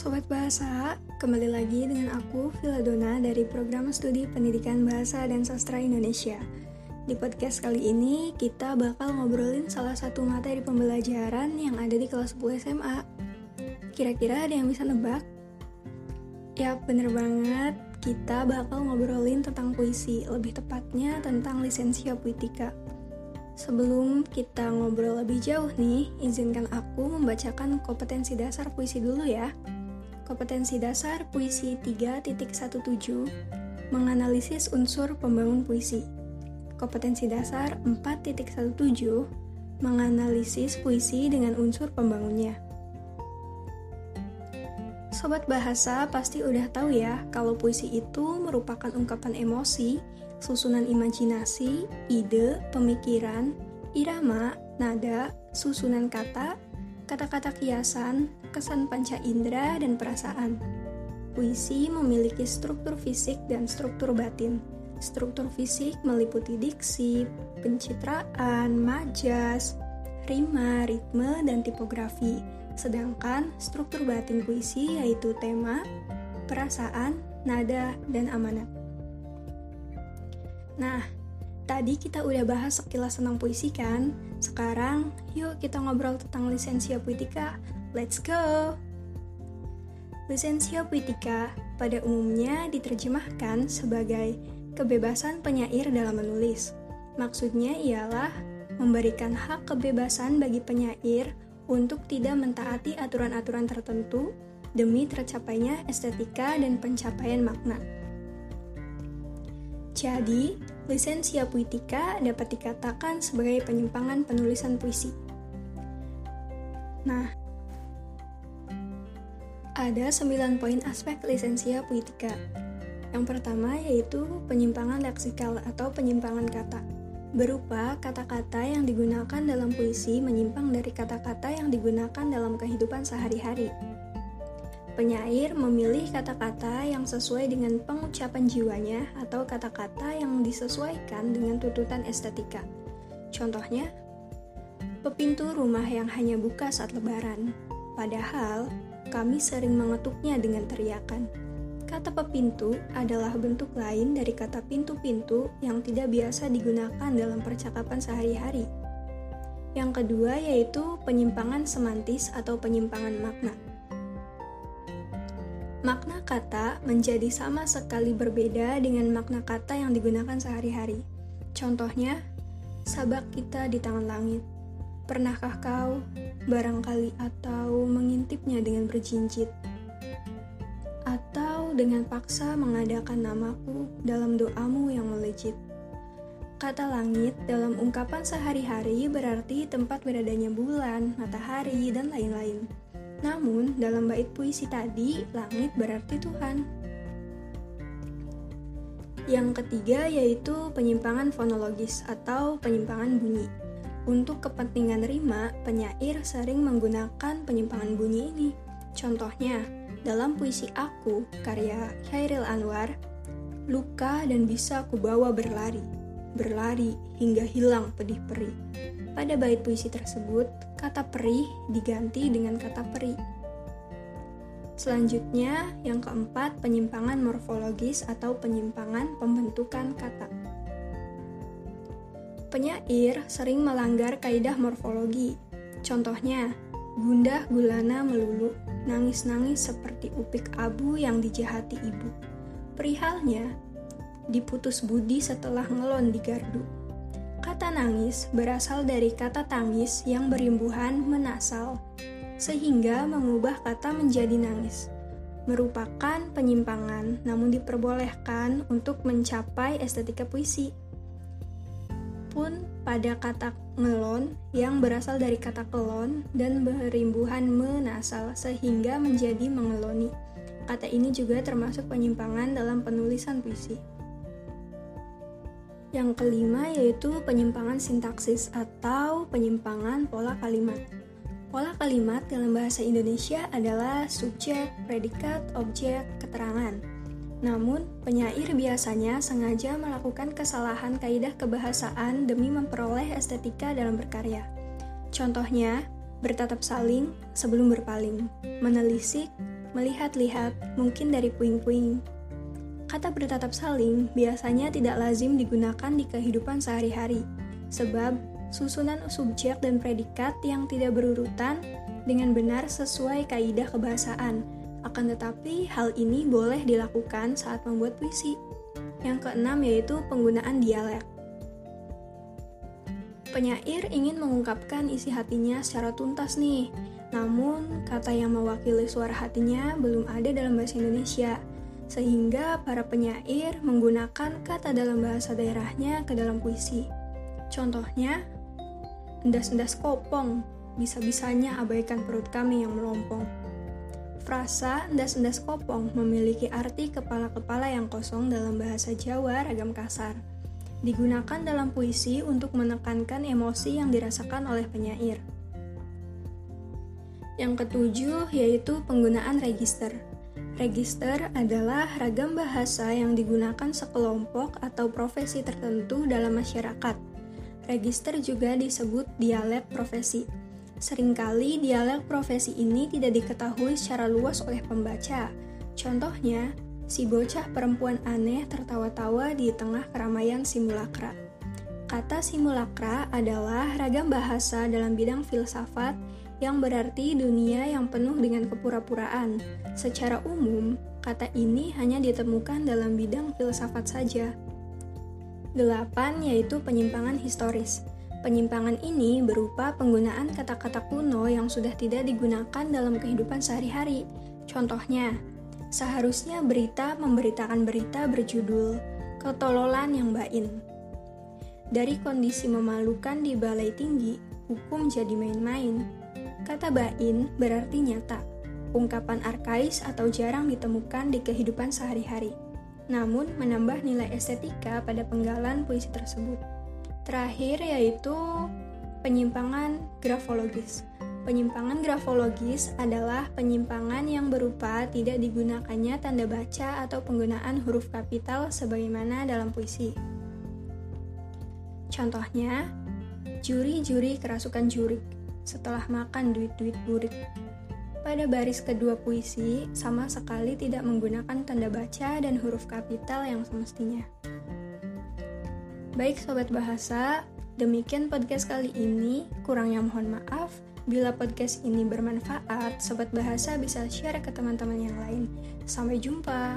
Sobat Bahasa, kembali lagi dengan aku Viladona dari Program Studi Pendidikan Bahasa dan Sastra Indonesia. Di podcast kali ini kita bakal ngobrolin salah satu materi pembelajaran yang ada di kelas 10 SMA. Kira-kira ada yang bisa nebak? Ya, bener banget. Kita bakal ngobrolin tentang puisi, lebih tepatnya tentang lisensia puitika. Sebelum kita ngobrol lebih jauh nih, izinkan aku membacakan kompetensi dasar puisi dulu ya. Kompetensi dasar puisi 3.17 Menganalisis unsur pembangun puisi. Kompetensi dasar 4.17 Menganalisis puisi dengan unsur pembangunnya. Sobat bahasa pasti udah tahu ya kalau puisi itu merupakan ungkapan emosi susunan imajinasi, ide, pemikiran, irama, nada, susunan kata, kata-kata kiasan, kesan panca indera, dan perasaan. Puisi memiliki struktur fisik dan struktur batin. Struktur fisik meliputi diksi, pencitraan, majas, rima, ritme, dan tipografi. Sedangkan struktur batin puisi yaitu tema, perasaan, nada, dan amanat. Nah, tadi kita udah bahas sekilas tentang puisi kan? Sekarang, yuk kita ngobrol tentang lisensia puitika. Let's go! Lisensia puitika pada umumnya diterjemahkan sebagai kebebasan penyair dalam menulis. Maksudnya ialah memberikan hak kebebasan bagi penyair untuk tidak mentaati aturan-aturan tertentu demi tercapainya estetika dan pencapaian makna. Jadi, lisensia puitika dapat dikatakan sebagai penyimpangan penulisan puisi. Nah, ada 9 poin aspek lisensia puitika. Yang pertama yaitu penyimpangan leksikal atau penyimpangan kata. Berupa kata-kata yang digunakan dalam puisi menyimpang dari kata-kata yang digunakan dalam kehidupan sehari-hari. Penyair memilih kata-kata yang sesuai dengan pengucapan jiwanya atau kata-kata yang disesuaikan dengan tuntutan estetika. Contohnya, pepintu rumah yang hanya buka saat lebaran. Padahal, kami sering mengetuknya dengan teriakan. Kata pepintu adalah bentuk lain dari kata pintu-pintu yang tidak biasa digunakan dalam percakapan sehari-hari. Yang kedua yaitu penyimpangan semantis atau penyimpangan makna makna kata menjadi sama sekali berbeda dengan makna kata yang digunakan sehari-hari. Contohnya, sabak kita di tangan langit. Pernahkah kau barangkali atau mengintipnya dengan berjinjit? Atau dengan paksa mengadakan namaku dalam doamu yang melejit? Kata langit dalam ungkapan sehari-hari berarti tempat beradanya bulan, matahari, dan lain-lain. Namun, dalam bait puisi tadi, langit berarti Tuhan. Yang ketiga yaitu penyimpangan fonologis atau penyimpangan bunyi. Untuk kepentingan rima, penyair sering menggunakan penyimpangan bunyi ini. Contohnya, dalam puisi Aku, karya Khairil Anwar, luka dan bisa kubawa berlari, berlari hingga hilang pedih perih. Pada bait puisi tersebut, kata perih diganti dengan kata peri. Selanjutnya, yang keempat, penyimpangan morfologis atau penyimpangan pembentukan kata. Penyair sering melanggar kaidah morfologi. Contohnya, gundah gulana melulu, nangis-nangis seperti upik abu yang dijahati ibu. Perihalnya, diputus budi setelah ngelon di gardu Kata nangis berasal dari kata tangis yang berimbuhan menasal, sehingga mengubah kata menjadi nangis. Merupakan penyimpangan, namun diperbolehkan untuk mencapai estetika puisi. Pun pada kata ngelon yang berasal dari kata kelon dan berimbuhan menasal sehingga menjadi mengeloni. Kata ini juga termasuk penyimpangan dalam penulisan puisi. Yang kelima yaitu penyimpangan sintaksis atau penyimpangan pola kalimat. Pola kalimat dalam bahasa Indonesia adalah subjek, predikat, objek, keterangan. Namun, penyair biasanya sengaja melakukan kesalahan kaidah kebahasaan demi memperoleh estetika dalam berkarya. Contohnya, bertatap saling sebelum berpaling, menelisik melihat-lihat, mungkin dari puing-puing. Kata bertatap saling biasanya tidak lazim digunakan di kehidupan sehari-hari, sebab susunan subjek dan predikat yang tidak berurutan dengan benar sesuai kaidah kebahasaan. Akan tetapi, hal ini boleh dilakukan saat membuat puisi. Yang keenam yaitu penggunaan dialek. Penyair ingin mengungkapkan isi hatinya secara tuntas nih, namun kata yang mewakili suara hatinya belum ada dalam bahasa Indonesia, sehingga para penyair menggunakan kata dalam bahasa daerahnya ke dalam puisi. Contohnya, endas-endas kopong, bisa-bisanya abaikan perut kami yang melompong. Frasa endas-endas kopong memiliki arti kepala-kepala yang kosong dalam bahasa Jawa ragam kasar digunakan dalam puisi untuk menekankan emosi yang dirasakan oleh penyair. Yang ketujuh yaitu penggunaan register. Register adalah ragam bahasa yang digunakan sekelompok atau profesi tertentu dalam masyarakat. Register juga disebut dialek profesi. Seringkali dialek profesi ini tidak diketahui secara luas oleh pembaca. Contohnya, si bocah perempuan aneh tertawa-tawa di tengah keramaian simulakra. Kata simulakra adalah ragam bahasa dalam bidang filsafat yang berarti dunia yang penuh dengan kepura-puraan. Secara umum, kata ini hanya ditemukan dalam bidang filsafat saja. Delapan yaitu penyimpangan historis. Penyimpangan ini berupa penggunaan kata-kata kuno yang sudah tidak digunakan dalam kehidupan sehari-hari. Contohnya, Seharusnya berita memberitakan berita berjudul Ketololan yang Bain. Dari kondisi memalukan di balai tinggi, hukum jadi main-main. Kata bain berarti nyata, ungkapan arkais atau jarang ditemukan di kehidupan sehari-hari. Namun menambah nilai estetika pada penggalan puisi tersebut. Terakhir yaitu penyimpangan grafologis. Penyimpangan grafologis adalah penyimpangan yang berupa tidak digunakannya tanda baca atau penggunaan huruf kapital sebagaimana dalam puisi. Contohnya, juri-juri kerasukan jurik setelah makan duit-duit burik. Pada baris kedua puisi, sama sekali tidak menggunakan tanda baca dan huruf kapital yang semestinya. Baik sobat bahasa, demikian podcast kali ini. Kurangnya mohon maaf. Bila podcast ini bermanfaat, sobat bahasa bisa share ke teman-teman yang lain. Sampai jumpa.